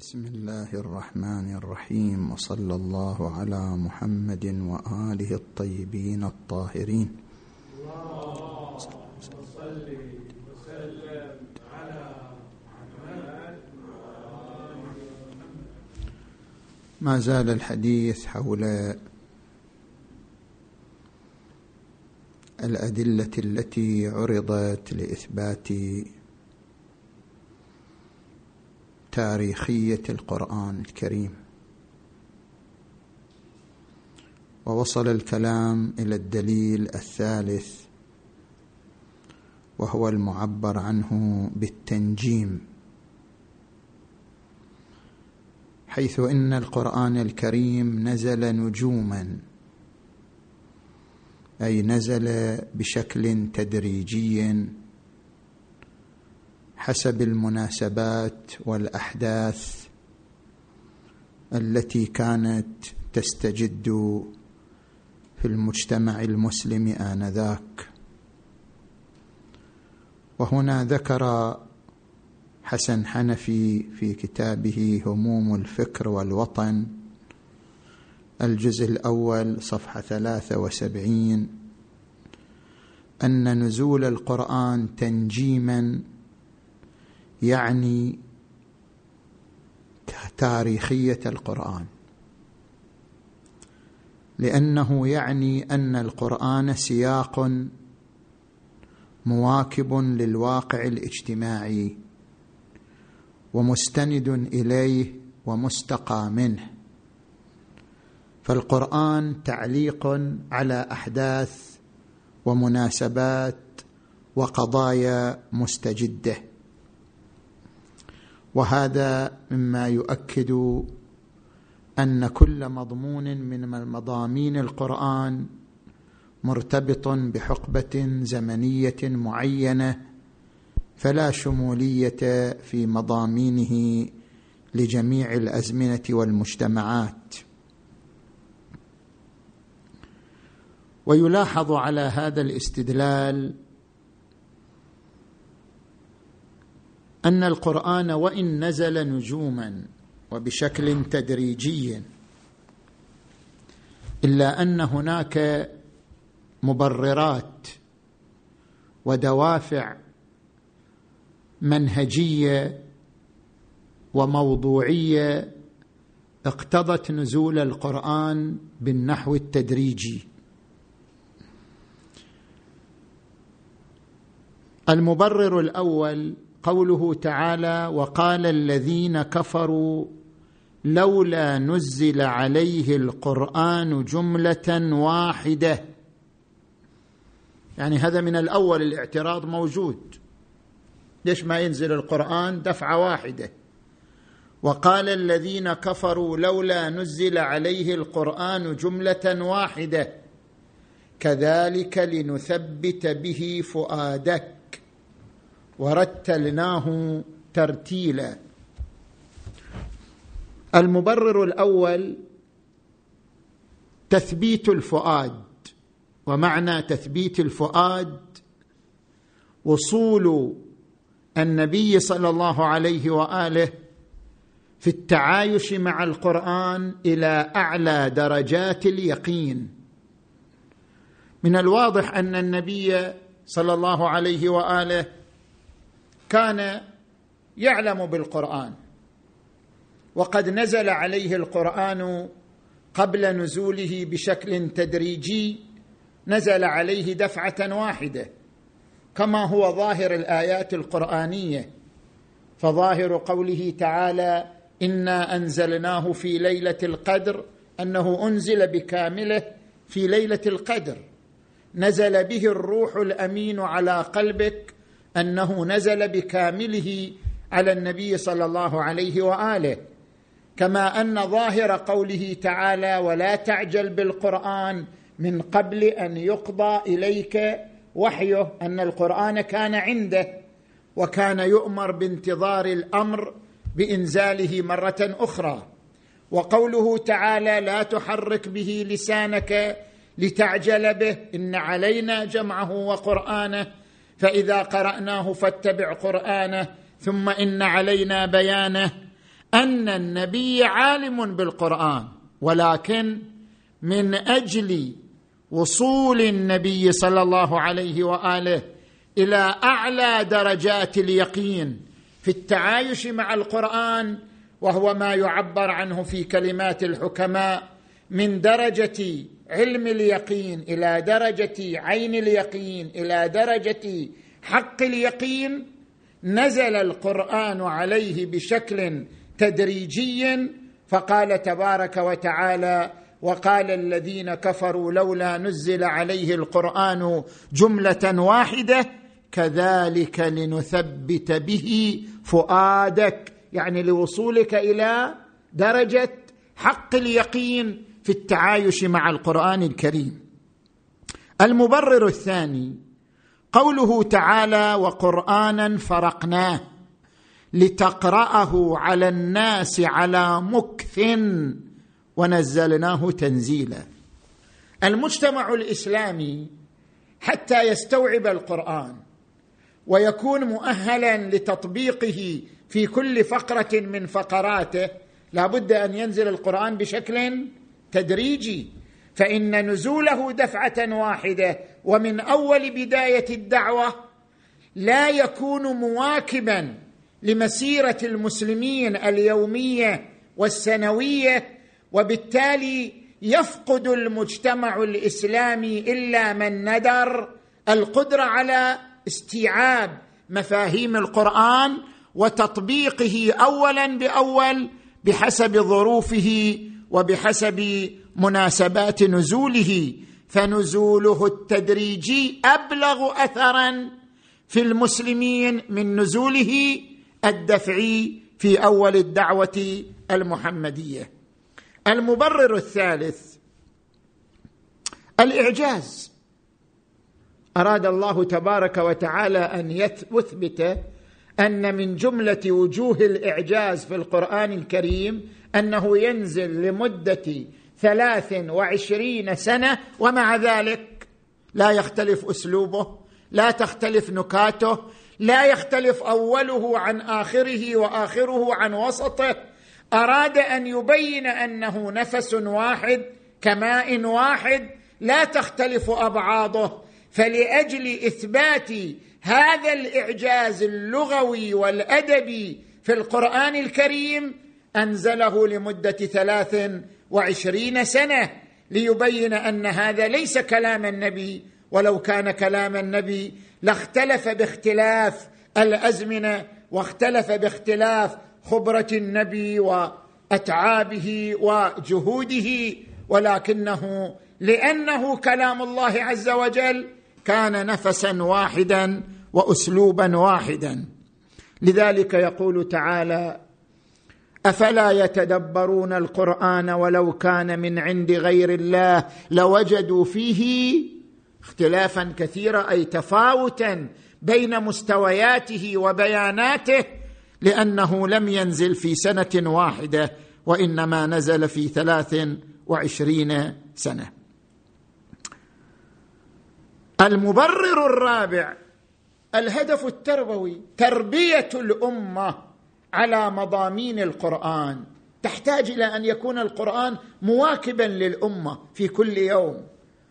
بسم الله الرحمن الرحيم وصلى الله على محمد وآله الطيبين الطاهرين. ما زال الحديث حول الأدلة التي عرضت لإثبات تاريخيه القرآن الكريم. ووصل الكلام إلى الدليل الثالث وهو المعبر عنه بالتنجيم. حيث إن القرآن الكريم نزل نجوما أي نزل بشكل تدريجي حسب المناسبات والأحداث التي كانت تستجد في المجتمع المسلم آنذاك. وهنا ذكر حسن حنفي في كتابه هموم الفكر والوطن الجزء الأول صفحة ثلاثة وسبعين أن نزول القرآن تنجيما يعني تاريخية القرآن. لأنه يعني أن القرآن سياق مواكب للواقع الاجتماعي ومستند إليه ومستقى منه. فالقرآن تعليق على أحداث ومناسبات وقضايا مستجدة. وهذا مما يؤكد أن كل مضمون من مضامين القرآن مرتبط بحقبة زمنية معينة فلا شمولية في مضامينه لجميع الأزمنة والمجتمعات. ويلاحظ على هذا الاستدلال أن القرآن وإن نزل نجوما وبشكل تدريجي. إلا أن هناك مبررات ودوافع منهجية وموضوعية اقتضت نزول القرآن بالنحو التدريجي. المبرر الأول قوله تعالى وقال الذين كفروا لولا نزل عليه القرآن جملة واحدة. يعني هذا من الأول الاعتراض موجود. ليش ما ينزل القرآن دفعة واحدة؟ وقال الذين كفروا لولا نزل عليه القرآن جملة واحدة. كذلك لنثبت به فؤادك. ورتلناه ترتيلا. المبرر الأول تثبيت الفؤاد. ومعنى تثبيت الفؤاد وصول النبي صلى الله عليه وآله في التعايش مع القرآن إلى أعلى درجات اليقين. من الواضح أن النبي صلى الله عليه وآله كان يعلم بالقرآن. وقد نزل عليه القرآن قبل نزوله بشكل تدريجي نزل عليه دفعة واحدة كما هو ظاهر الآيات القرآنية. فظاهر قوله تعالى إنا أنزلناه في ليلة القدر أنه أنزل بكامله في ليلة القدر. نزل به الروح الأمين على قلبك أنه نزل بكامله على النبي صلى الله عليه وآله كما أن ظاهر قوله تعالى ولا تعجل بالقرآن من قبل أن يقضى إليك وحيه أن القرآن كان عنده وكان يؤمر بانتظار الأمر بإنزاله مرة أخرى. وقوله تعالى لا تحرك به لسانك لتعجل به إن علينا جمعه وقرآنه فإذا قرأناه فاتبع قرآنه ثم إن علينا بيانه أن النبي عالم بالقرآن ولكن من أجل وصول النبي صلى الله عليه وآله إلى أعلى درجات اليقين في التعايش مع القرآن وهو ما يعبر عنه في كلمات الحكماء من درجة علم اليقين إلى درجة عين اليقين إلى درجة حق اليقين. نزل القرآن عليه بشكل تدريجي فقال تبارك وتعالى وقال الذين كفروا لولا نزل عليه القرآن جملة واحدة كذلك لنثبت به فؤادك يعني لوصولك إلى درجة حق اليقين. في التعايش مع القرآن الكريم. المبرر الثاني قوله تعالى وقرانا فرقناه لتقرأه على الناس على مكث ونزلناه تنزيلا. المجتمع الإسلامي حتى يستوعب القرآن ويكون مؤهلا لتطبيقه في كل فقرة من فقراته. لا بد أن ينزل القرآن بشكل تدريجي فإن نزوله دفعة واحدة ومن أول بداية الدعوة لا يكون مواكبا لمسيرة المسلمين اليومية والسنوية وبالتالي يفقد المجتمع الإسلامي إلا من ندر القدرة على استيعاب مفاهيم القرآن وتطبيقه اولا بأول بحسب ظروفه وبحسب مناسبات نزوله فنزوله التدريجي أبلغ اثرا في المسلمين من نزوله الدفعي في أول الدعوة المحمدية. المبرر الثالث الإعجاز. أراد الله تبارك وتعالى أن يثبت أن من جملة وجوه الإعجاز في القرآن الكريم أنه ينزل لمدة ثلاث وعشرين سنة ومع ذلك لا يختلف أسلوبه لا تختلف نكاته لا يختلف أوله عن آخره وآخره عن وسطه. أراد أن يبين أنه نفس واحد كماء واحد لا تختلف أبعاضه. فلأجل إثبات هذا الإعجاز اللغوي والادبي في القرآن الكريم أنزله لمدة ثلاث وعشرين سنة ليبين أن هذا ليس كلام النبي ولو كان كلام النبي لاختلف باختلاف الأزمنة واختلف باختلاف خبرة النبي وأتعابه وجهوده ولكنه لأنه كلام الله عز وجل كان نفسا واحدا واسلوبا واحدا. لذلك يقول تعالى أفلا يتدبرون القرآن ولو كان من عند غير الله لوجدوا فيه اختلافا كثيرا أي تفاوتا بين مستوياته وبياناته لأنه لم ينزل في سنة واحدة وإنما نزل في ثلاث وعشرين سنة. المبرر الرابع الهدف التربوي تربية الأمة على مضامين القرآن. تحتاج إلى أن يكون القرآن مواكبا للأمة في كل يوم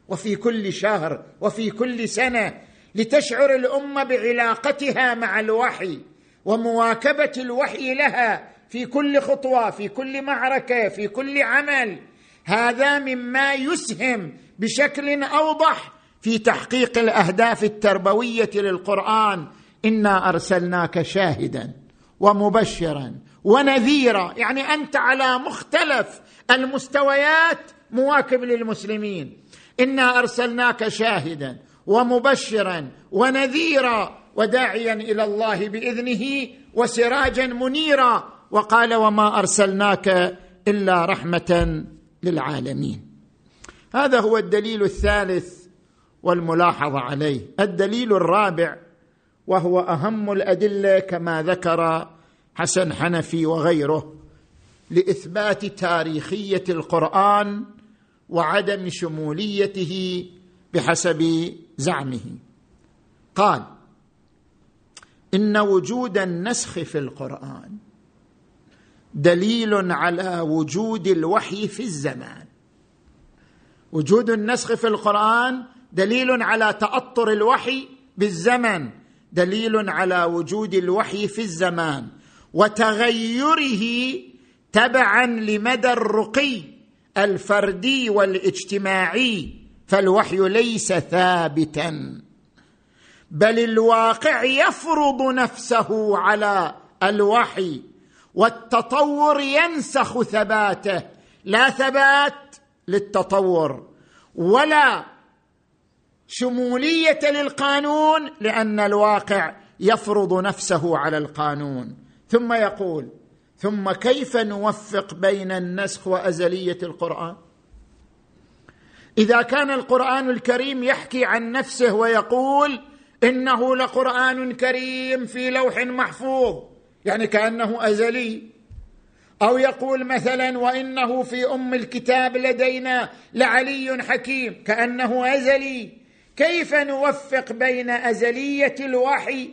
وفي كل شهر وفي كل سنة لتشعر الأمة بعلاقتها مع الوحي ومواكبة الوحي لها في كل خطوة في كل معركة في كل عمل. هذا مما يسهم بشكل أوضح في تحقيق الأهداف التربوية للقرآن. إنا أرسلناك شاهدا ومبشرا ونذيرا. يعني أنت على مختلف المستويات مواكب للمسلمين. إنا أرسلناك شاهدا ومبشرا ونذيرا وداعيا إلى الله بإذنه وسراجا منيرا. وقال وما أرسلناك إلا رحمة للعالمين. هذا هو الدليل الثالث والملاحظة عليه. الدليل الرابع وهو أهم الأدلة كما ذكر حسن حنفي وغيره لإثبات تاريخية القرآن وعدم شموليته بحسب زعمه. قال إن وجود النسخ في القرآن دليل على وجود الوحي في الزمان. وجود النسخ في القرآن دليل على تأطر الوحي بالزمن. دليل على وجود الوحي في الزمان. وتغيره تبعا لمدى الرقي الفردي والاجتماعي. فالوحي ليس ثابتا. بل الواقع يفرض نفسه على الوحي والتطور ينسخ ثباته. لا ثبات للتطور ولا شمولية للقانون لأن الواقع يفرض نفسه على القانون. ثم يقول ثم كيف نوفق بين النسخ وأزلية القرآن؟ إذا كان القرآن الكريم يحكي عن نفسه ويقول إنه لقرآن كريم في لوح محفوظ يعني كأنه أزلي. أو يقول مثلا وإنه في أم الكتاب لدينا لعلي حكيم كأنه أزلي. كيف نوفق بين أزلية الوحي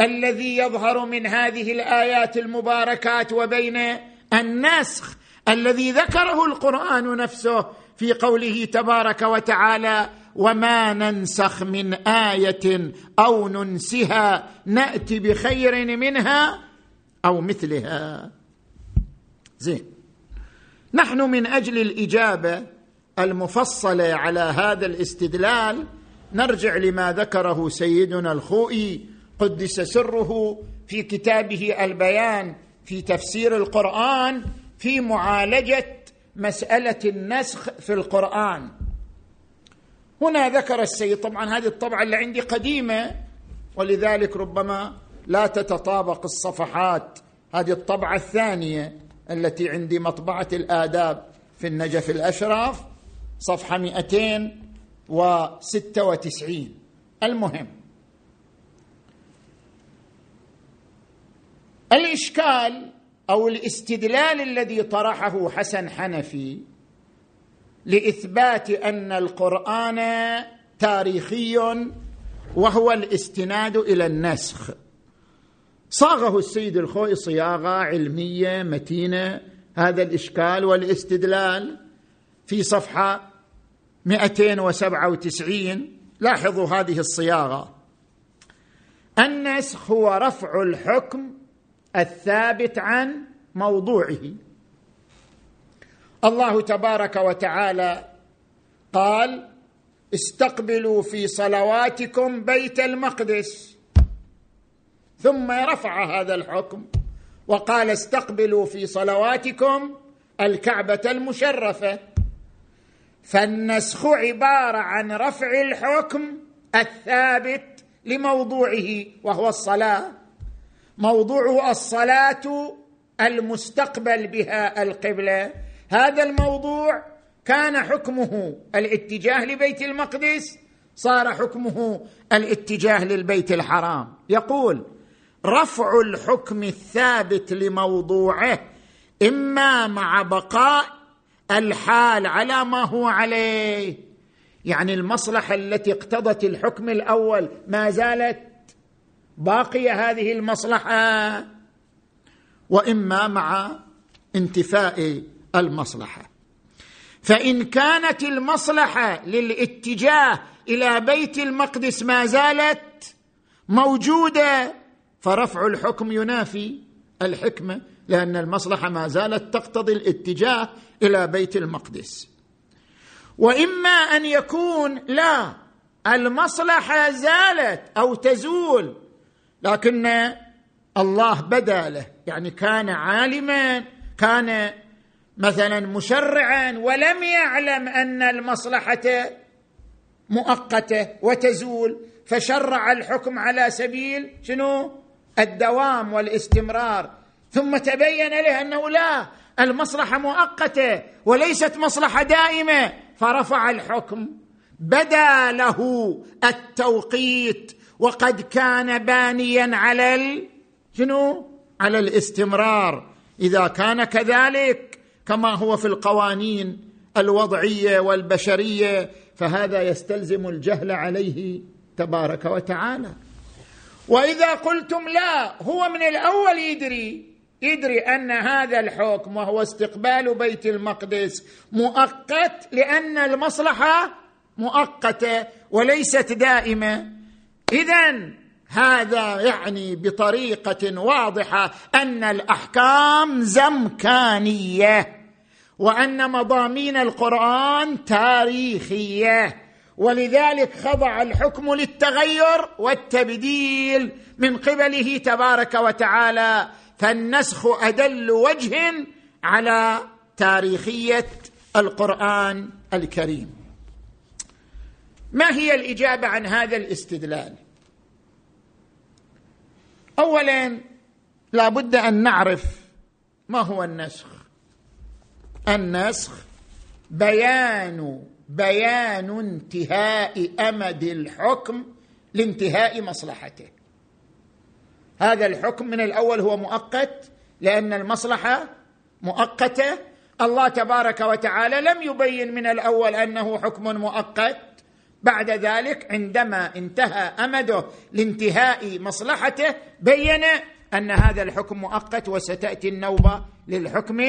الذي يظهر من هذه الآيات المباركات وبين النسخ الذي ذكره القرآن نفسه في قوله تبارك وتعالى وما ننسخ من آية أو ننسها نأتي بخير منها أو مثلها. زين. نحن من أجل الإجابة المفصلة على هذا الاستدلال نرجع لما ذكره سيدنا الخوئي قدس سره في كتابه البيان في تفسير القرآن في معالجة مسألة النسخ في القرآن. هنا ذكر السيد طبعا هذه الطبعة اللي عندي قديمة ولذلك ربما لا تتطابق الصفحات. هذه الطبعة الثانية التي عندي مطبعة الآداب في النجف الاشرف صفحة 296 المهم الإشكال أو الاستدلال الذي طرحه حسن حنفي لإثبات أن القرآن تاريخي وهو الاستناد إلى النسخ. صاغه السيد الخوي صياغة علمية متينة هذا الإشكال والاستدلال في صفحة 297 لاحظوا هذه الصياغة. النسخ هو رفع الحكم الثابت عن موضوعه. الله تبارك وتعالى قال استقبلوا في صلواتكم بيت المقدس. ثم رفع هذا الحكم وقال استقبلوا في صلواتكم الكعبة المشرفة. فالنسخ عبارة عن رفع الحكم الثابت لموضوعه وهو الصلاة. موضوع الصلاة المستقبل بها القبلة. هذا الموضوع كان حكمه الاتجاه لبيت المقدس صار حكمه الاتجاه للبيت الحرام. يقول رفع الحكم الثابت لموضوعه إما مع بقاء الحال على ما هو عليه. يعني المصلحة التي اقتضت الحكم الأول ما زالت باقية هذه المصلحة. وإما مع انتفاء المصلحة. فإن كانت المصلحة للاتجاه إلى بيت المقدس ما زالت موجودة فرفع الحكم ينافي الحكمه لأن المصلحة ما زالت تقتضي الاتجاه إلى بيت المقدس. وإما أن يكون لا المصلحة زالت أو تزول لكن الله بدا له. يعني كان عالما كان مثلا مشرعا ولم يعلم أن المصلحة مؤقتة وتزول فشرع الحكم على سبيل شنو؟ الدوام والاستمرار. ثم تبين له أنه لا المصلحة مؤقتة وليست مصلحة دائمة. فرفع الحكم. بدا له التوقيت. وقد كان بانيا على ال... شنو؟ على الاستمرار. إذا كان كذلك كما هو في القوانين الوضعية والبشرية فهذا يستلزم الجهل عليه تبارك وتعالى. وإذا قلتم لا هو من الأول يدري يدري أن هذا الحكم وهو استقبال بيت المقدس مؤقت لأن المصلحة مؤقتة وليست دائمة. اذا هذا يعني بطريقة واضحة أن الأحكام زمكانية وأن مضامين القرآن تاريخية. ولذلك خضع الحكم للتغير والتبديل من قبله تبارك وتعالى فالنسخ أدل وجه على تاريخية القرآن الكريم. ما هي الإجابة عن هذا الاستدلال؟ اولا لا بد أن نعرف ما هو النسخ. النسخ بيان بيان انتهاء أمد الحكم لانتهاء مصلحته. هذا الحكم من الأول هو مؤقت لأن المصلحة مؤقتة. الله تبارك وتعالى لم يبين من الأول أنه حكم مؤقت. بعد ذلك عندما انتهى أمده لانتهاء مصلحته بين أن هذا الحكم مؤقت وستأتي النوبة للحكم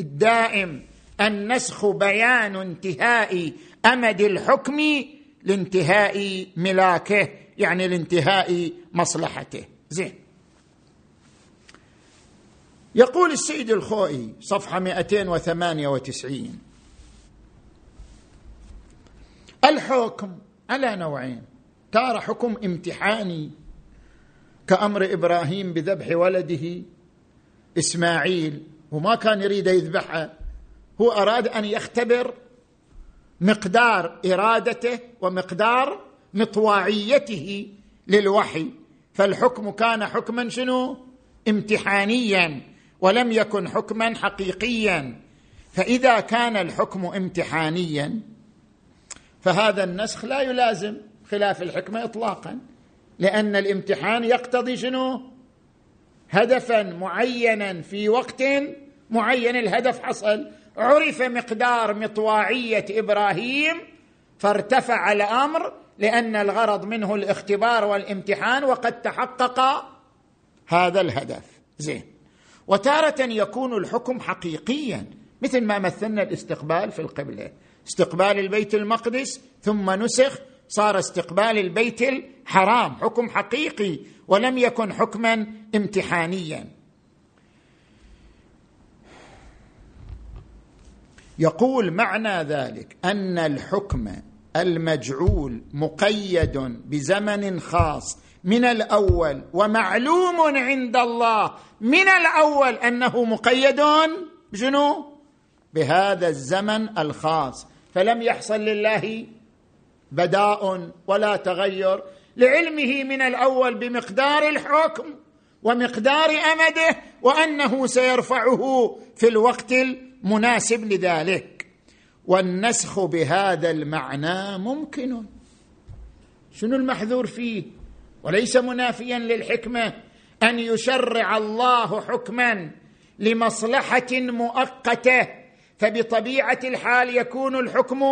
الدائم. النسخ بيان انتهاء أمد الحكم لانتهاء ملاكه يعني لانتهاء مصلحته. زين. يقول السيد الخوئي صفحة 298 الحكم على نوعين. تارة حكم امتحاني كأمر إبراهيم بذبح ولده إسماعيل وما كان يريد يذبحه. هو أراد أن يختبر مقدار إرادته ومقدار مطواعيته للوحي. فالحكم كان حكما شنو؟ امتحانيا. ولم يكن حكما حقيقيا. فإذا كان الحكم امتحانيا فهذا النسخ لا يلازم خلاف الحكمة اطلاقا لأن الامتحان يقتضي شنو؟ هدفا معينا في وقت معين الهدف حصل. عرف مقدار مطواعية إبراهيم فارتفع الأمر لأن الغرض منه الاختبار والامتحان وقد تحقق هذا الهدف. زين. وتارة يكون الحكم حقيقيا مثل ما مثلنا الاستقبال في القبلة. استقبال البيت المقدس ثم نسخ صار استقبال البيت الحرام حكم حقيقي ولم يكن حكما امتحانيا. يقول معنى ذلك أن الحكم المجعول مقيد بزمن خاص من الأول. ومعلوم عند الله. من الأول أنه مقيد بشنو؟ بهذا الزمن الخاص. فلم يحصل لله بداء ولا تغير. لعلمه من الأول بمقدار الحكم ومقدار أمده وأنه سيرفعه في الوقت المناسب لذلك. والنسخ بهذا المعنى ممكن. شنو المحذور فيه؟ وليس منافيا للحكمة أن يشرع الله حكما لمصلحة مؤقتة فبطبيعة الحال يكون الحكم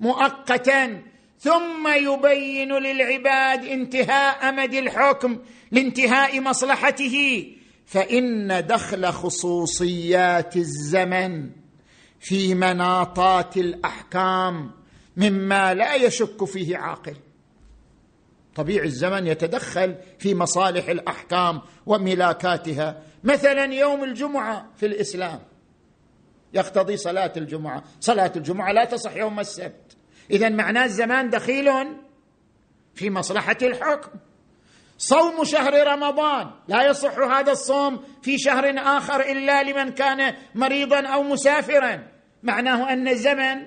مؤقتا. ثم يبين للعباد انتهاء أمد الحكم لانتهاء مصلحته. فإن دخل خصوصيات الزمن في مناطات الأحكام مما لا يشك فيه عاقل. طبيعي الزمن يتدخل في مصالح الأحكام وملاكاتها. مثلا يوم الجمعة في الإسلام يقتضي صلاة الجمعة. صلاة الجمعة لا تصح يوم السبت. اذا معناه الزمان دخيل في مصلحة الحكم. صوم شهر رمضان لا يصح هذا الصوم في شهر آخر إلا لمن كان مريضا أو مسافرا. معناه أن الزمن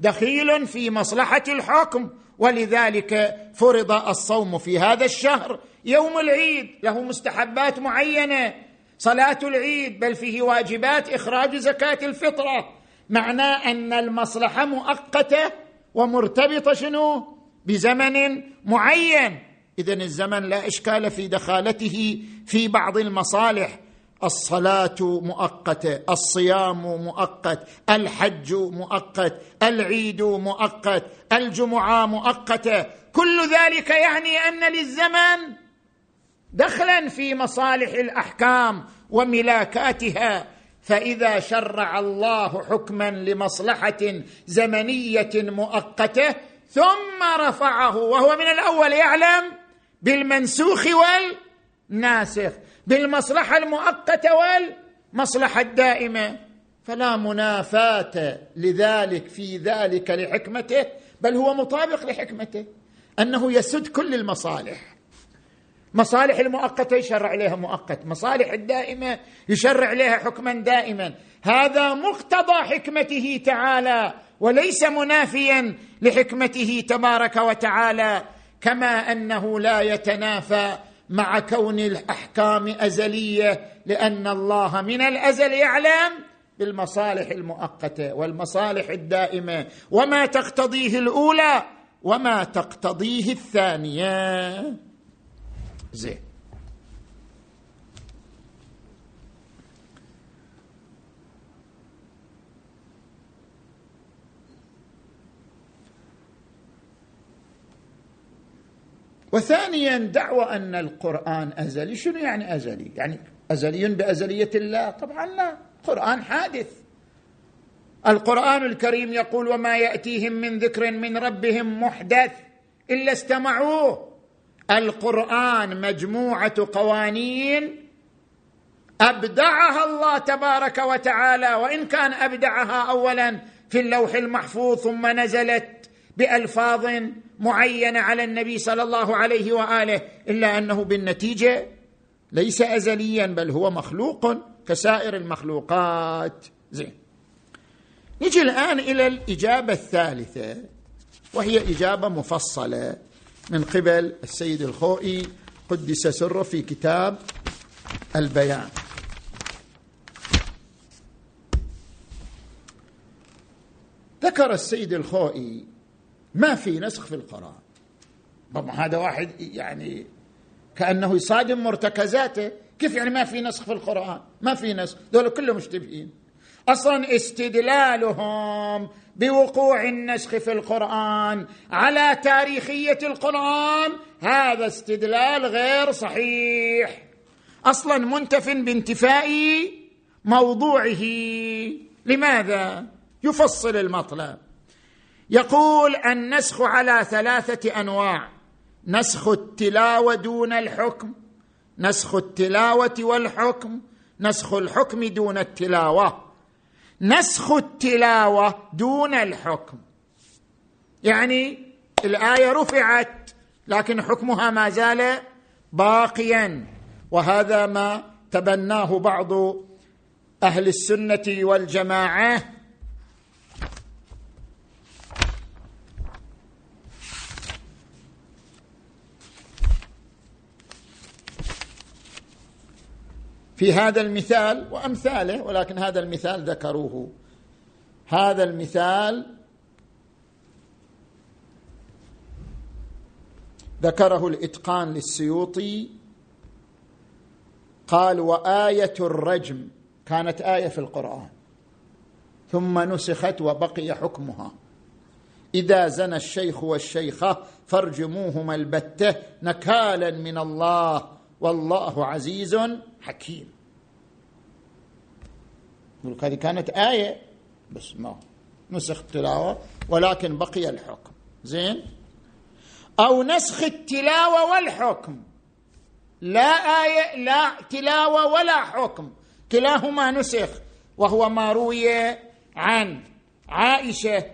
دخيل في مصلحة الحكم ولذلك فرض الصوم في هذا الشهر يوم العيد له مستحبات معينة. صلاة العيد بل فيه واجبات إخراج زكاة الفطرة. معناه أن المصلحة مؤقتة ومرتبطة شنو؟ بزمن معين. اذا الزمن لا إشكال في دخالته في بعض المصالح. الصلاة مؤقتة الصيام مؤقت الحج مؤقت العيد مؤقت الجمعة مؤقتة. كل ذلك يعني أن للزمن دخلا في مصالح الأحكام وملاكاتها. فإذا شرع الله حكما لمصلحة زمنية مؤقتة ثم رفعه وهو من الأول يعلم بالمنسوخ والناسخ. بالمصلحة المؤقتة والمصلحة الدائمة. فلا منافاة لذلك في ذلك لحكمته بل هو مطابق لحكمته أنه يسد كل المصالح. مصالح المؤقتة يشرع لها مؤقت مصالح الدائمة يشرع لها حكما دائما. هذا مقتضى حكمته تعالى وليس منافيا لحكمته تبارك وتعالى كما أنه لا يتنافى مع كون الأحكام أزلية لأن الله من الأزل يعلم بالمصالح المؤقتة والمصالح الدائمة. وما تقتضيه الأولى وما تقتضيه الثانية. زين. وثانيا دعوى أن القرآن أزلي. شنو يعني أزلي؟ يعني أزلي بأزلية الله؟ طبعا لا. قرآن حادث. القرآن الكريم يقول وما يأتيهم من ذكر من ربهم محدث إلا استمعوه. القرآن مجموعة قوانين أبدعها الله تبارك وتعالى وإن كان أبدعها اولا في اللوح المحفوظ ثم نزلت. بألفاظ معينة على النبي صلى الله عليه وآله إلا أنه بالنتيجة ليس ازليا بل هو مخلوق كسائر المخلوقات. زين. نجي الآن إلى الإجابة الثالثة وهي إجابة مفصلة من قبل السيد الخوئي قدس سره في كتاب البيان. ذكر السيد الخوئي ما في نسخ في القرآن. طبعا هذا واحد يعني كأنه يصادم مرتكزاته. كيف يعني ما في نسخ في القرآن؟ ما في نسخ. دول كلهم مشتبهين. أصلا استدلالهم بوقوع النسخ في القرآن على تاريخية القرآن هذا استدلال غير صحيح. أصلا منتف بانتفاء موضوعه. لماذا؟ يفصل المطلب. يقول النسخ على ثلاثة أنواع نسخ التلاوة دون الحكم نسخ التلاوة والحكم نسخ الحكم دون التلاوة. نسخ التلاوة دون الحكم. يعني الآية رفعت لكن حكمها ما زال باقيا. وهذا ما تبناه بعض أهل السنة والجماعة في هذا المثال وأمثاله ولكن هذا المثال ذكروه. هذا المثال ذكره الإتقان للسيوطي. قال وآية الرجم كانت آية في القرآن. ثم نسخت وبقي حكمها. إذا زنى الشيخ والشيخة فارجموهما البتة نكالا من الله. والله عزيز حكيم. هذه كانت آية بس ما نسخ التلاوة ولكن بقي الحكم. زين؟ أو نسخ التلاوة والحكم. لا آية لا تلاوة ولا حكم. كلاهما نسخ. وهو ما روي عن عائشة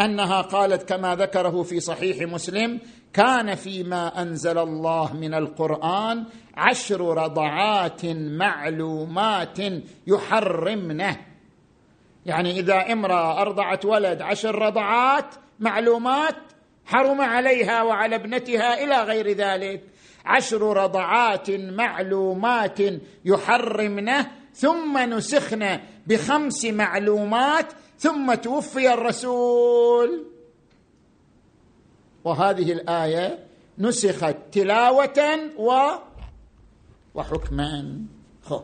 أنها قالت كما ذكره في صحيح مسلم كان فيما أنزل الله من القرآن عشر رضعات معلومات يحرمنه. يعني إذا امرأة أرضعت ولد عشر رضعات معلومات حرم عليها وعلى ابنتها إلى غير ذلك. عشر رضعات معلومات يحرمنه ثم نسخن بخمس معلومات ثم توفي الرسول. وهذه الآية نسخت تلاوة و وحكما. خو.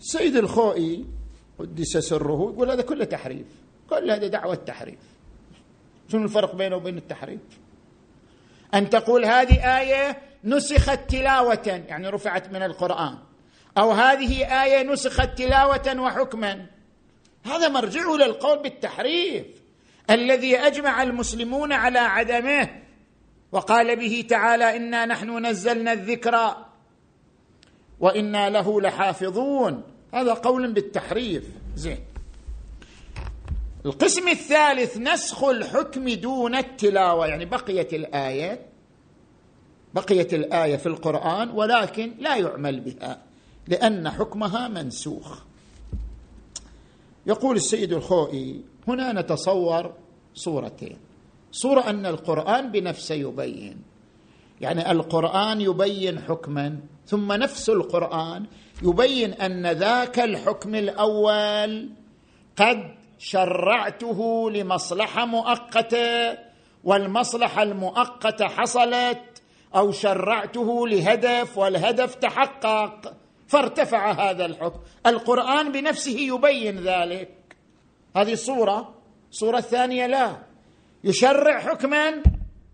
السيد الخوئي قدس سره يقول هذا كله تحريف. كل هذا دعوة تحريف. شنو الفرق بينه وبين التحريف؟ أن تقول هذه آية نسخت تلاوة يعني رفعت من القرآن. أو هذه آية نسخت تلاوة وحكما. هذا مرجعه للقول بالتحريف. الذي أجمع المسلمون على عدمه وقال به تعالى إنا نحن نزلنا الذكر وإنا له لحافظون. هذا قول بالتحريف. زين. القسم الثالث نسخ الحكم دون التلاوة. يعني بقيت الآية بقيت الآية في القرآن ولكن لا يعمل بها لأن حكمها منسوخ. يقول السيد الخوئي هنا نتصور صورتين. صورة أن القرآن بنفسه يبين. يعني القرآن يبين حكما ثم نفس القرآن يبين أن ذاك الحكم الأول قد شرعته لمصلحة مؤقتة والمصلحة المؤقتة حصلت أو شرعته لهدف والهدف تحقق. فارتفع هذا الحكم. القرآن بنفسه يبين ذلك. هذه صوره الصورة الثانية لا. يشرع حكما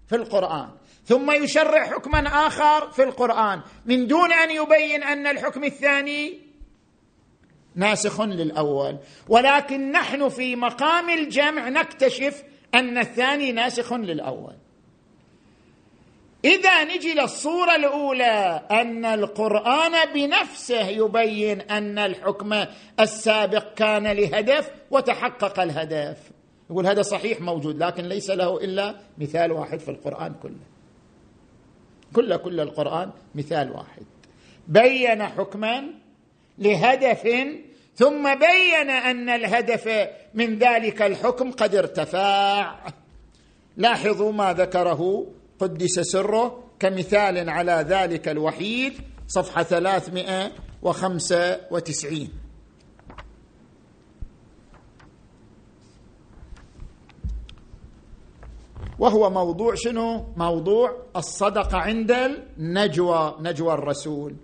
في القرآن ثم يشرع حكما آخر في القرآن من دون أن يبين أن الحكم الثاني ناسخ للأول. ولكن نحن في مقام الجمع نكتشف أن الثاني ناسخ للأول. إذا نجي للصورة الأولى أن القرآن بنفسه يبين أن الحكم السابق كان لهدف وتحقق الهدف. يقول هذا صحيح موجود لكن ليس له إلا مثال واحد في القرآن كله. كل كل القرآن مثال واحد. بين حكما لهدف ثم بين أن الهدف من ذلك الحكم قد ارتفع. لاحظوا ما ذكره قدس سره كمثال على ذلك الوحيد صفحة 395 وهو موضوع شنو؟ موضوع الصدقة عند النجوى نجوى الرسول.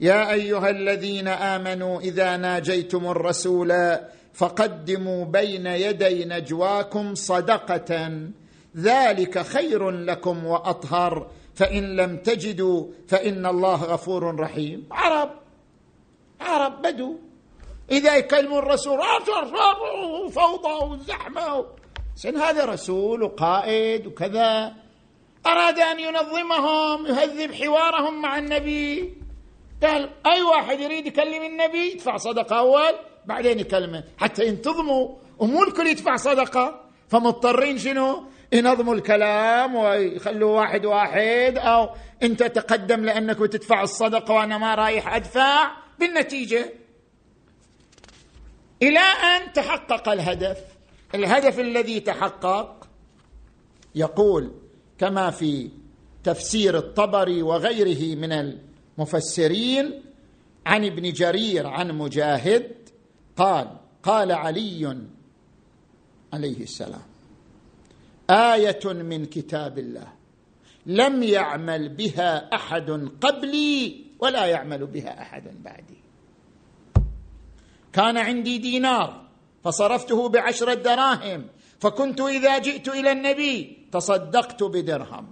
يا أيها الذين آمنوا إذا ناجيتم الرسول فقدموا بين يدي نجواكم صدقة. ذلك خير لكم وأطهر. فإن لم تجدوا فإن الله غفور رحيم. عرب عرب بدو. إذا يكلموا الرسول فوضى وزحمة. سن هذا رسول وقائد وكذا. أراد أن ينظمهم يهذب حوارهم مع النبي. قال أي واحد يريد يكلم النبي يدفع صدقة أول بعدين يكلمه حتى ينتظموا ومو الكل يدفع صدقة. فمضطرين شنو؟ ينظموا الكلام ويخلوا واحد واحد أو أنت تقدم لأنك بتدفع الصدقة وأنا ما رايح أدفع. بالنتيجة إلى أن تحقق الهدف. الهدف الذي تحقق يقول كما في تفسير الطبري وغيره من المفسرين عن ابن جرير عن مجاهد قال قال علي عليه السلام آية من كتاب الله. لم يعمل بها أحد قبلي ولا يعمل بها أحد بعدي. كان عندي دينار فصرفته بعشره دراهم فكنت إذا جئت إلى النبي تصدقت بدرهم.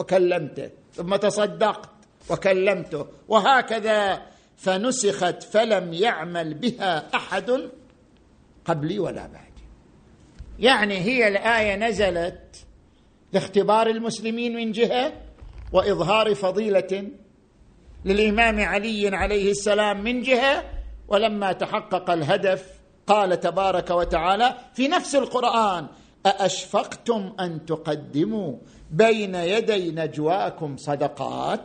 وكلمته ثم تصدقت وكلمته. وهكذا فنسخت فلم يعمل بها أحد قبلي ولا بعدي. يعني هي الآية نزلت لاختبار المسلمين من جهة وإظهار فضيلة للإمام علي عليه السلام من جهة ولما تحقق الهدف قال تبارك وتعالى في نفس القرآن أأشفقتم أن تقدموا بين يدي نجواكم صدقات؟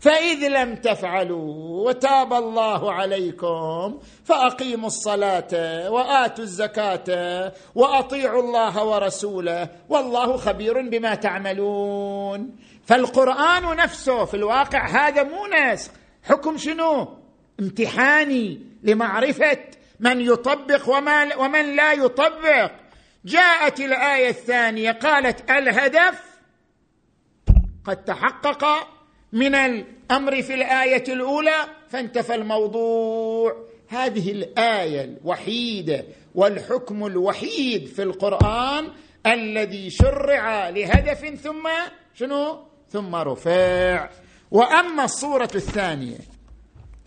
فإذ لم تفعلوا وتاب الله عليكم فأقيموا الصلاة وآتوا الزكاة وأطيعوا الله ورسوله والله خبير بما تعملون. فالقرآن نفسه في الواقع هذا مو نسخ. حكم شنو؟ امتحاني لمعرفة من يطبق وما ومن لا يطبق. جاءت الآية الثانية قالت الهدف قد تحقق من الأمر في الآية الأولى فانتفى الموضوع. هذه الآية الوحيدة والحكم الوحيد في القرآن الذي شرع لهدف ثم شنو؟ ثم رفع. وأما الصورة الثانية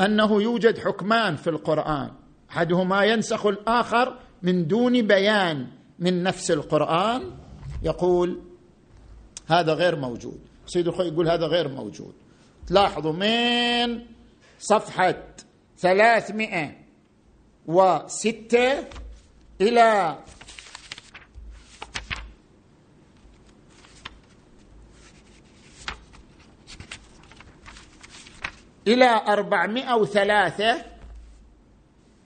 أنه يوجد حكمان في القرآن. أحدهما ينسخ الآخر من دون بيان من نفس القرآن. يقول هذا غير موجود. سيد الخوي يقول هذا غير موجود. تلاحظوا من صفحة ثلاثمائة وستة إلى إلى أربعمائة وثلاثة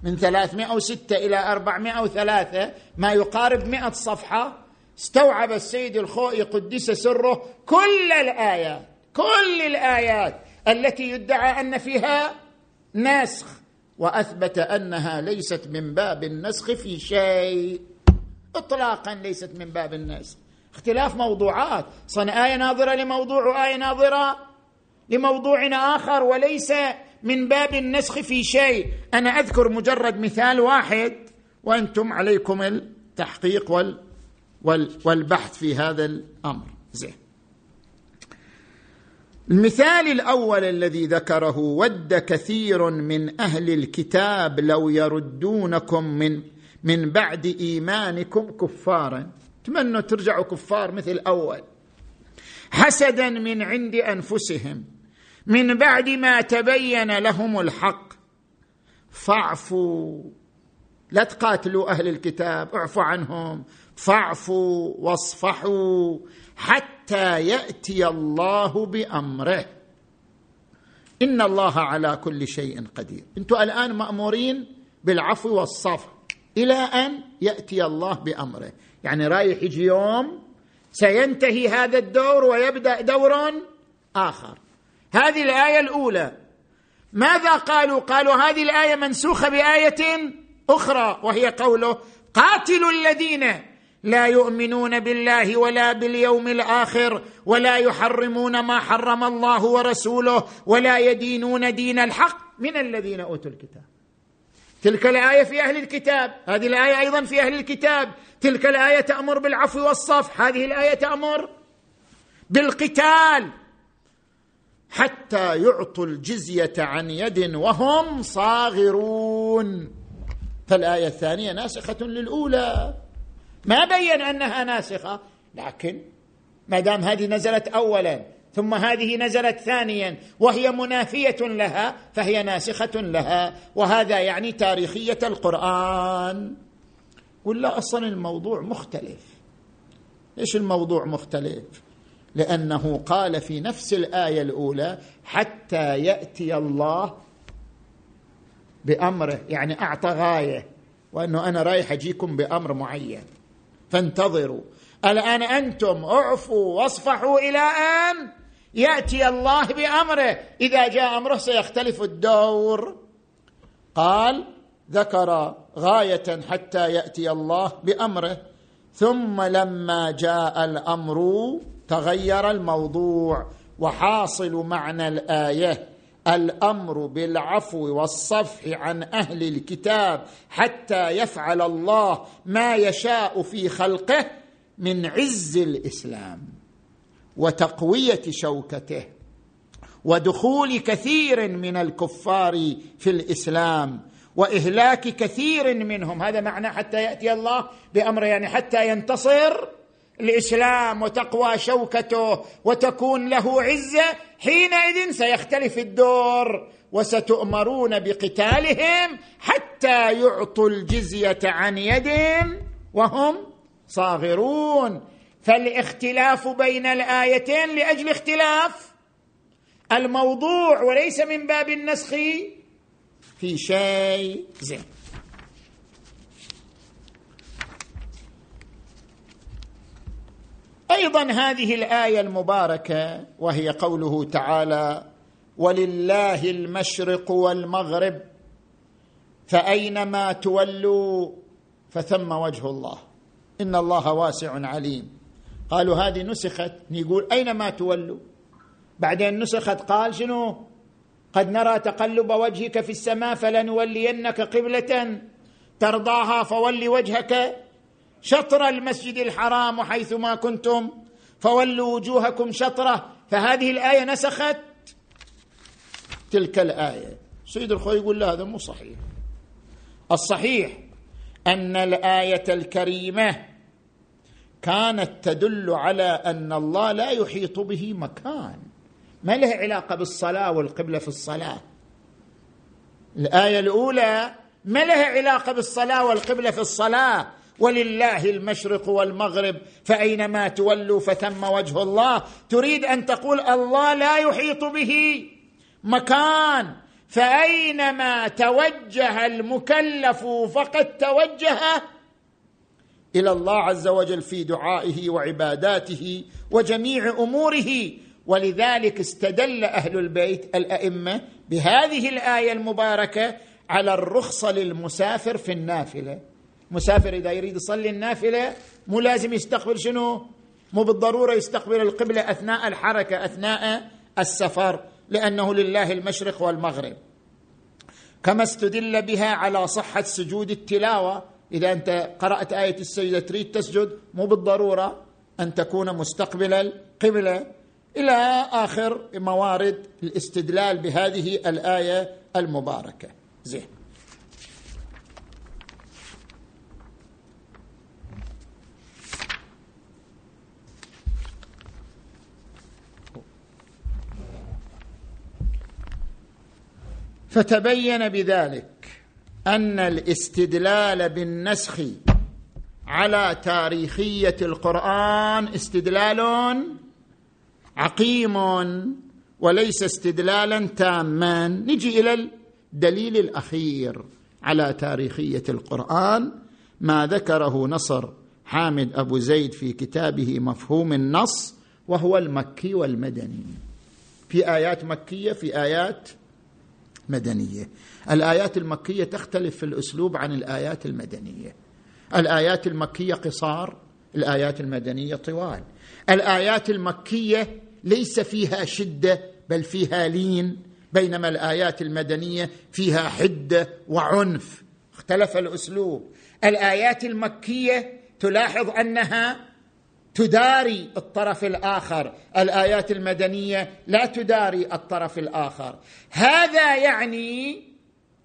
من ثلاثمائة وستة إلى أربعمائة وثلاثة ما يقارب مئة صفحة استوعب السيد الخوئي قدس سره كل الآيات كل الآيات التي يدعى أن فيها نسخ وأثبت أنها ليست من باب النسخ في شيء. إطلاقا ليست من باب النسخ. اختلاف موضوعات. صن آية ناظرة لموضوع وآية ناظرة لموضوع آخر وليس من باب النسخ في شيء. أنا أذكر مجرد مثال واحد وأنتم عليكم التحقيق وال والبحث في هذا الأمر. زين. المثال الأول الذي ذكره ود كثير من أهل الكتاب لو يردونكم من من بعد إيمانكم كفارا. تمنوا ترجعوا كفار مثل الأول حسدا من عند أنفسهم. من بعد ما تبين لهم الحق. فاعفوا. لا تقاتلوا أهل الكتاب. اعفوا عنهم. فاعفوا واصفحوا حتى يأتي الله بأمره. إن الله على كل شيء قدير. أنتم الآن مأمورين بالعفو والصفح إلى أن يأتي الله بأمره. يعني رايح يجي يوم سينتهي هذا الدور ويبدأ دور آخر. هذه الآية الأولى. ماذا قالوا؟ قالوا هذه الآية منسوخة بآية أخرى وهي قوله قاتلوا الذين لا يؤمنون بالله ولا باليوم الآخر ولا يحرمون ما حرم الله ورسوله ولا يدينون دين الحق من الذين أوتوا الكتاب. تلك الآية في أهل الكتاب. هذه الآية أيضا في أهل الكتاب. تلك الآية تأمر بالعفو والصفح هذه الآية تأمر بالقتال. حتى يعطوا الجزية عن يد وهم صاغرون. فالآية الثانية ناسخة للأولى. ما بين أنها ناسخة لكن ما دام هذه نزلت اولا ثم هذه نزلت ثانيا وهي منافية لها فهي ناسخة لها وهذا يعني تاريخية القرآن. ولا أصلا الموضوع مختلف. إيش الموضوع مختلف؟ لأنه قال في نفس الآية الأولى حتى يأتي الله بأمره يعني أعطى غاية وأنه أنا رايح أجيكم بأمر معين. فانتظروا. الآن أنتم اعفوا واصفحوا إلى أن يأتي الله بأمره. إذا جاء أمره سيختلف الدور. قال ذكر غاية حتى يأتي الله بأمره. ثم لما جاء الأمر تغير الموضوع وحاصل معنى الآية. الأمر بالعفو والصفح عن أهل الكتاب حتى يفعل الله ما يشاء في خلقه من عز الإسلام وتقوية شوكته ودخول كثير من الكفار في الإسلام وإهلاك كثير منهم. هذا معنى حتى يأتي الله بامره يعني حتى ينتصر الإسلام وتقوى شوكته وتكون له عزة حينئذ سيختلف الدور وستؤمرون بقتالهم حتى يعطوا الجزية عن يد وهم صاغرون. فالاختلاف بين الآيتين لأجل اختلاف. الموضوع وليس من باب النسخ في شيء. زين. أيضا هذه الآية المباركة وهي قوله تعالى ولله المشرق والمغرب فأينما تولوا فثم وجه الله. إن الله واسع عليم. قالوا هذه نسخت يقول أينما تولوا؟ بعدين نسخت قال شنو؟ قد نرى تقلب وجهك في السماء فلنولينك قبلة ترضاها فول وجهك شطر المسجد الحرام حيثما كنتم فولوا وجوهكم شطرة فهذه الآية نسخت؟ تلك الآية. سيد الخوي يقول لا هذا مو صحيح. الصحيح أن الآية الكريمة كانت تدل على أن الله لا يحيط به مكان. ما له علاقة بالصلاة والقبلة في الصلاة؟ الآية الأولى ما لها علاقة بالصلاة والقبلة في الصلاة؟ ولله المشرق والمغرب فأينما تولوا فثم وجه الله. تريد أن تقول الله لا يحيط به مكان فأينما توجه المكلف فقد توجه إلى الله عز وجل في دعائه وعباداته وجميع أموره. ولذلك استدل أهل البيت الأئمة بهذه الآية المباركة على الرخصة للمسافر في النافلة. مسافر إذا يريد يصلي النافلة مو لازم يستقبل شنو؟ مو بالضرورة يستقبل القبلة أثناء الحركة أثناء السفر لأنه لله المشرق والمغرب. كما استدل بها على صحة سجود التلاوة. إذا أنت قرأت آية السجدة تريد تسجد مو بالضرورة أن تكون مستقبل القبلة. إلى آخر موارد الاستدلال بهذه الآية المباركة. زين. فتبين بذلك أن الاستدلال بالنسخ على تاريخية القرآن استدلال عقيم وليس استدلالا تاما. نجي إلى الدليل الأخير على تاريخية القرآن. ما ذكره نصر حامد أبو زيد في كتابه مفهوم النص وهو المكي والمدني. في آيات مكية في آيات مدنية. الآيات المكية تختلف في الأسلوب عن الآيات المدنية. الآيات المكية قصار الآيات المدنية طوال. الآيات المكية ليس فيها شدة بل فيها لين. بينما الآيات المدنية فيها حدة وعنف. اختلف الأسلوب. الآيات المكية تلاحظ أنها تداري الطرف الآخر. الآيات المدنية لا تداري الطرف الآخر. هذا يعني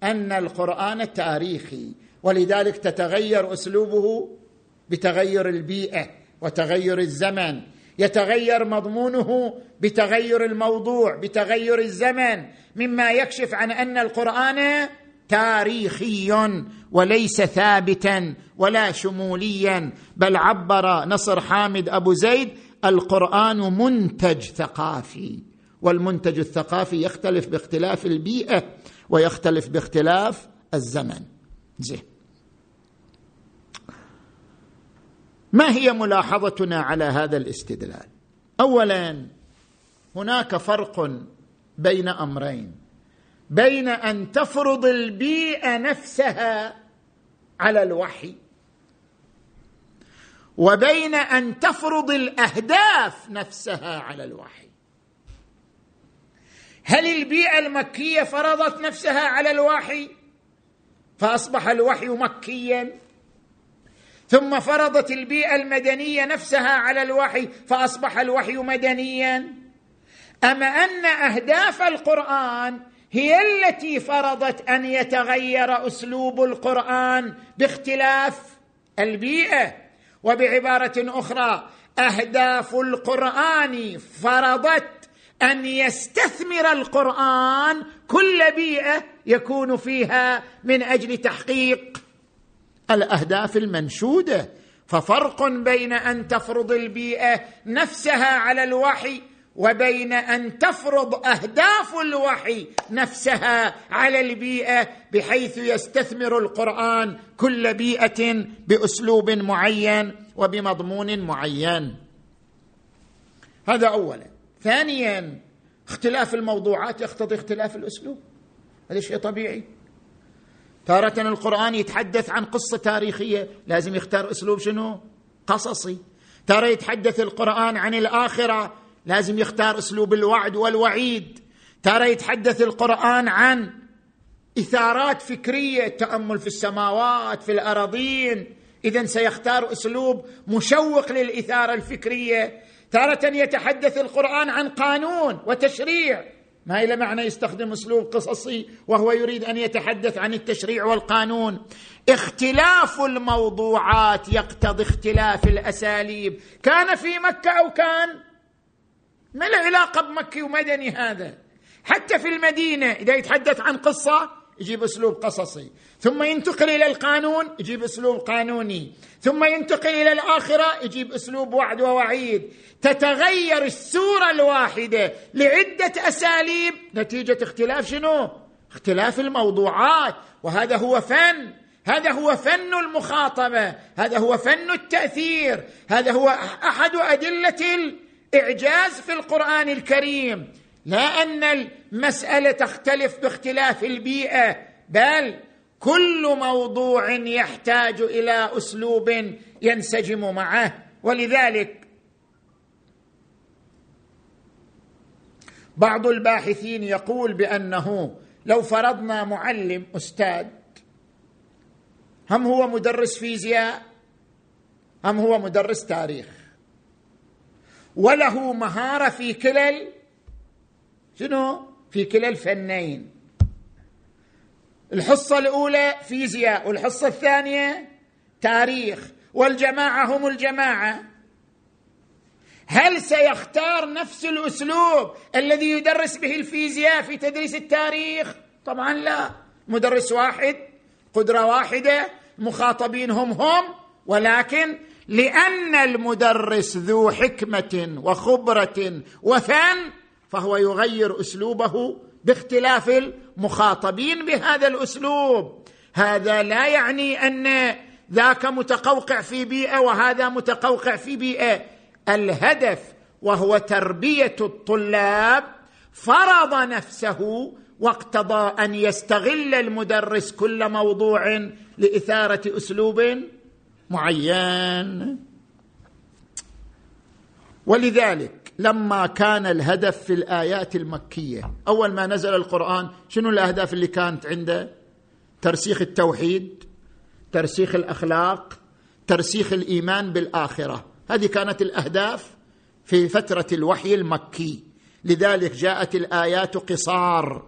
أن القرآن تاريخي ولذلك تتغير أسلوبه بتغير البيئة وتغير الزمن. يتغير مضمونه بتغير الموضوع بتغير الزمن. مما يكشف عن أن القرآن تاريخي وليس ثابتا ولا شموليا. بل عبر نصر حامد أبو زيد القرآن منتج ثقافي. والمنتج الثقافي يختلف باختلاف البيئة ويختلف باختلاف الزمن. زين. ما هي ملاحظتنا على هذا الاستدلال؟ اولا هناك فرق بين أمرين. بين أن تفرض البيئة نفسها على الوحي وبين أن تفرض الأهداف نفسها على الوحي. هل البيئة المكية فرضت نفسها على الوحي؟ فأصبح الوحي مكيا. ثم فرضت البيئة المدنية نفسها على الوحي فأصبح الوحي مدنيا. أما أن أهداف القرآن هي التي فرضت أن يتغير أسلوب القرآن باختلاف البيئة. وبعبارة أخرى أهداف القرآن فرضت أن يستثمر القرآن كل بيئة يكون فيها من أجل تحقيق الأهداف المنشودة. ففرق بين أن تفرض البيئة نفسها على الوحي وبين أن تفرض أهداف الوحي نفسها على البيئة بحيث يستثمر القرآن كل بيئة بأسلوب معين وبمضمون معين. هذا اولا. ثانيا اختلاف الموضوعات يقتضي اختلاف الأسلوب. هذا شيء طبيعي. تارة القرآن يتحدث عن قصة تاريخية. لازم يختار أسلوب شنو؟ قصصي. ترى يتحدث القرآن عن الآخرة. لازم يختار أسلوب الوعد والوعيد. ترى يتحدث القرآن عن إثارات فكرية تأمل في السماوات في الأراضين. إذا سيختار أسلوب مشوق للإثارة الفكرية. تارة يتحدث القرآن عن قانون وتشريع. ما إلى معنى يستخدم أسلوب قصصي وهو يريد أن يتحدث عن التشريع والقانون. اختلاف الموضوعات يقتضي اختلاف الأساليب. كان في مكة أو كان؟ ما العلاقة بمكي ومدني هذا. حتى في المدينة إذا يتحدث عن قصة يجيب أسلوب قصصي. ثم ينتقل إلى القانون يجيب أسلوب قانوني. ثم ينتقل إلى الآخرة يجيب أسلوب وعد ووعيد. تتغير السورة الواحدة لعدة أساليب. نتيجة اختلاف شنو؟ اختلاف الموضوعات. وهذا هو فن. هذا هو فن المخاطبة. هذا هو فن التأثير. هذا هو أحد أدلة الاعجاز في القرآن الكريم. لا أن المسألة تختلف باختلاف البيئة بل كل موضوع يحتاج إلى أسلوب ينسجم معه. ولذلك بعض الباحثين يقول بأنه لو فرضنا معلم أستاذ هم هو مدرس فيزياء هم هو مدرس تاريخ. وله مهارة في كلا شنو؟ في كلا الفنين الحصة الأولى فيزياء والحصة الثانية تاريخ. والجماعة هم الجماعة. هل سيختار نفس الأسلوب الذي يدرس به الفيزياء في تدريس التاريخ؟ طبعا لا. مدرس واحد قدرة واحدة مخاطبين هم هم ولكن لأن المدرس ذو حكمة وخبرة وفن فهو يغير أسلوبه باختلاف المخاطبين بهذا الأسلوب. هذا لا يعني أن ذاك متقوقع في بيئة وهذا متقوقع في بيئة. الهدف وهو تربية الطلاب فرض نفسه واقتضى أن يستغل المدرس كل موضوع لإثارة أسلوب معين. ولذلك لما كان الهدف في الآيات المكية أول ما نزل القرآن شنو الأهداف اللي كانت عنده؟ ترسيخ التوحيد ترسيخ الأخلاق ترسيخ الإيمان بالآخرة. هذه كانت الأهداف في فترة الوحي المكي. لذلك جاءت الآيات قصار.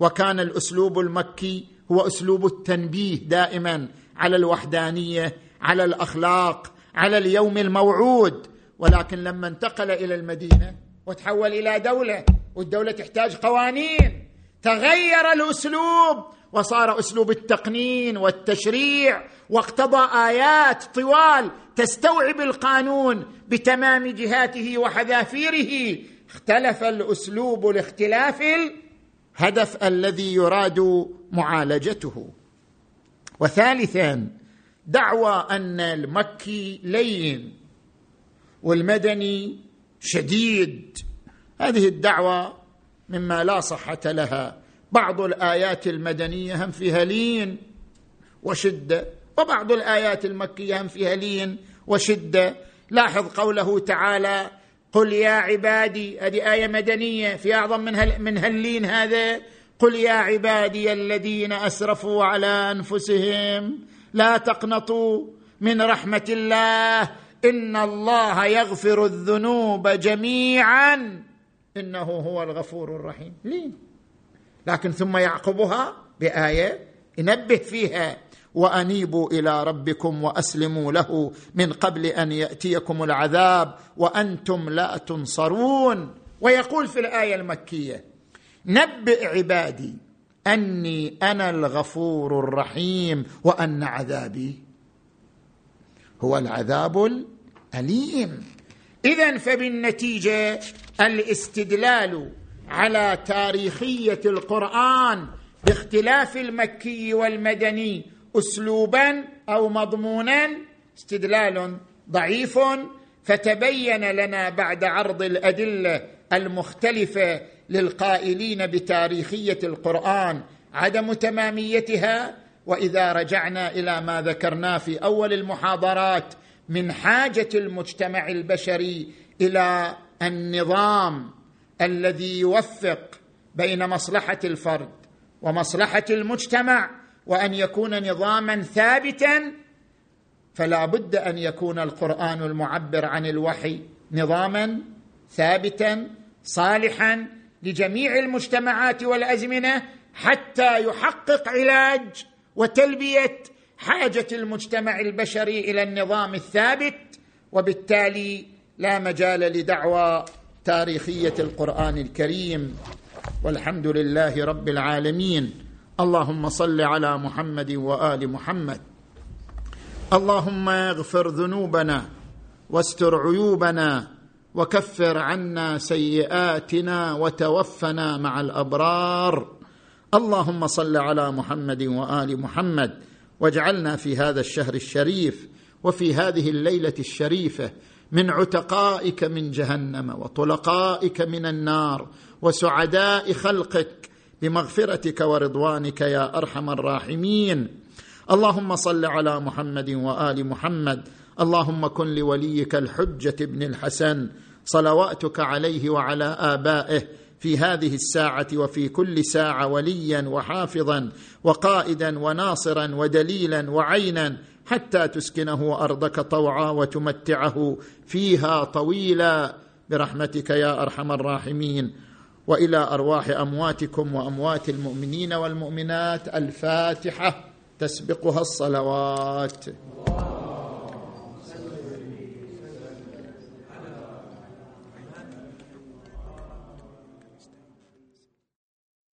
وكان الأسلوب المكي هو أسلوب التنبيه دائما على الوحدانية على الأخلاق على اليوم الموعود. ولكن لما انتقل إلى المدينة وتحول إلى دولة والدولة تحتاج قوانين تغير الأسلوب وصار أسلوب التقنين والتشريع واقتضى آيات طوال تستوعب القانون بتمام جهاته وحذافيره. اختلف الأسلوب لاختلاف الهدف الذي يراد معالجته. وثالثا دعوى أن المكي لين والمدني شديد. هذه الدعوه مما لا صحة لها. بعض الآيات المدنية هم فيها لين وشدة وبعض الآيات المكية هم فيها لين وشدة. لاحظ قوله تعالى قل يا عبادي هذه آية مدنية في أعظم من هل من هاللين هذا. قل يا عبادي الذين أسرفوا على أنفسهم لا تقنطوا من رحمة الله. إن الله يغفر الذنوب جميعا. إنه هو الغفور الرحيم. ليه؟ لكن ثم يعقبها بآية ينبه فيها. وأنيبوا إلى ربكم وأسلموا له من قبل أن يأتيكم العذاب وأنتم لا تنصرون. ويقول في الآية المكية نبئ عبادي أني أنا الغفور الرحيم وأن عذابي هو العذاب اليم اذا فبالنتيجة الاستدلال على تاريخية القرآن باختلاف المكي والمدني اسلوبا أو مضمونا استدلال ضعيف فتبين لنا بعد عرض الأدلة المختلفة للقائلين بتاريخية القرآن عدم تماميتها وإذا رجعنا إلى ما ذكرناه في أول المحاضرات من حاجة المجتمع البشري إلى النظام الذي يوفق بين مصلحة الفرد ومصلحة المجتمع وأن يكون نظاما ثابتا فلا بد أن يكون القرآن المعبر عن الوحي نظاما ثابتا صالحا لجميع المجتمعات والأزمنة حتى يحقق علاج وتلبية حاجة المجتمع البشري إلى النظام الثابت وبالتالي لا مجال لدعوى تاريخية القرآن الكريم. والحمد لله رب العالمين. اللهم صل على محمد وآل محمد. اللهم اغفر ذنوبنا واستر عيوبنا وكفر عنا سيئاتنا وتوفنا مع الأبرار. اللهم صل على محمد وآل محمد واجعلنا في هذا الشهر الشريف وفي هذه الليلة الشريفة من عتقائك من جهنم وطلقائك من النار وسعداء خلقك بمغفرتك ورضوانك يا أرحم الراحمين. اللهم صل على محمد وآل محمد اللهم كن لوليك الحجة ابن الحسن صلواتك عليه وعلى آبائه في هذه الساعة وفي كل ساعة وليا وحافظا وقائدا وناصرا ودليلا وعينا حتى تسكنه أرضك طوعا وتمتعه فيها طويلا. برحمتك يا أرحم الراحمين. وإلى أرواح أمواتكم وأموات المؤمنين والمؤمنات الفاتحة تسبقها الصلوات.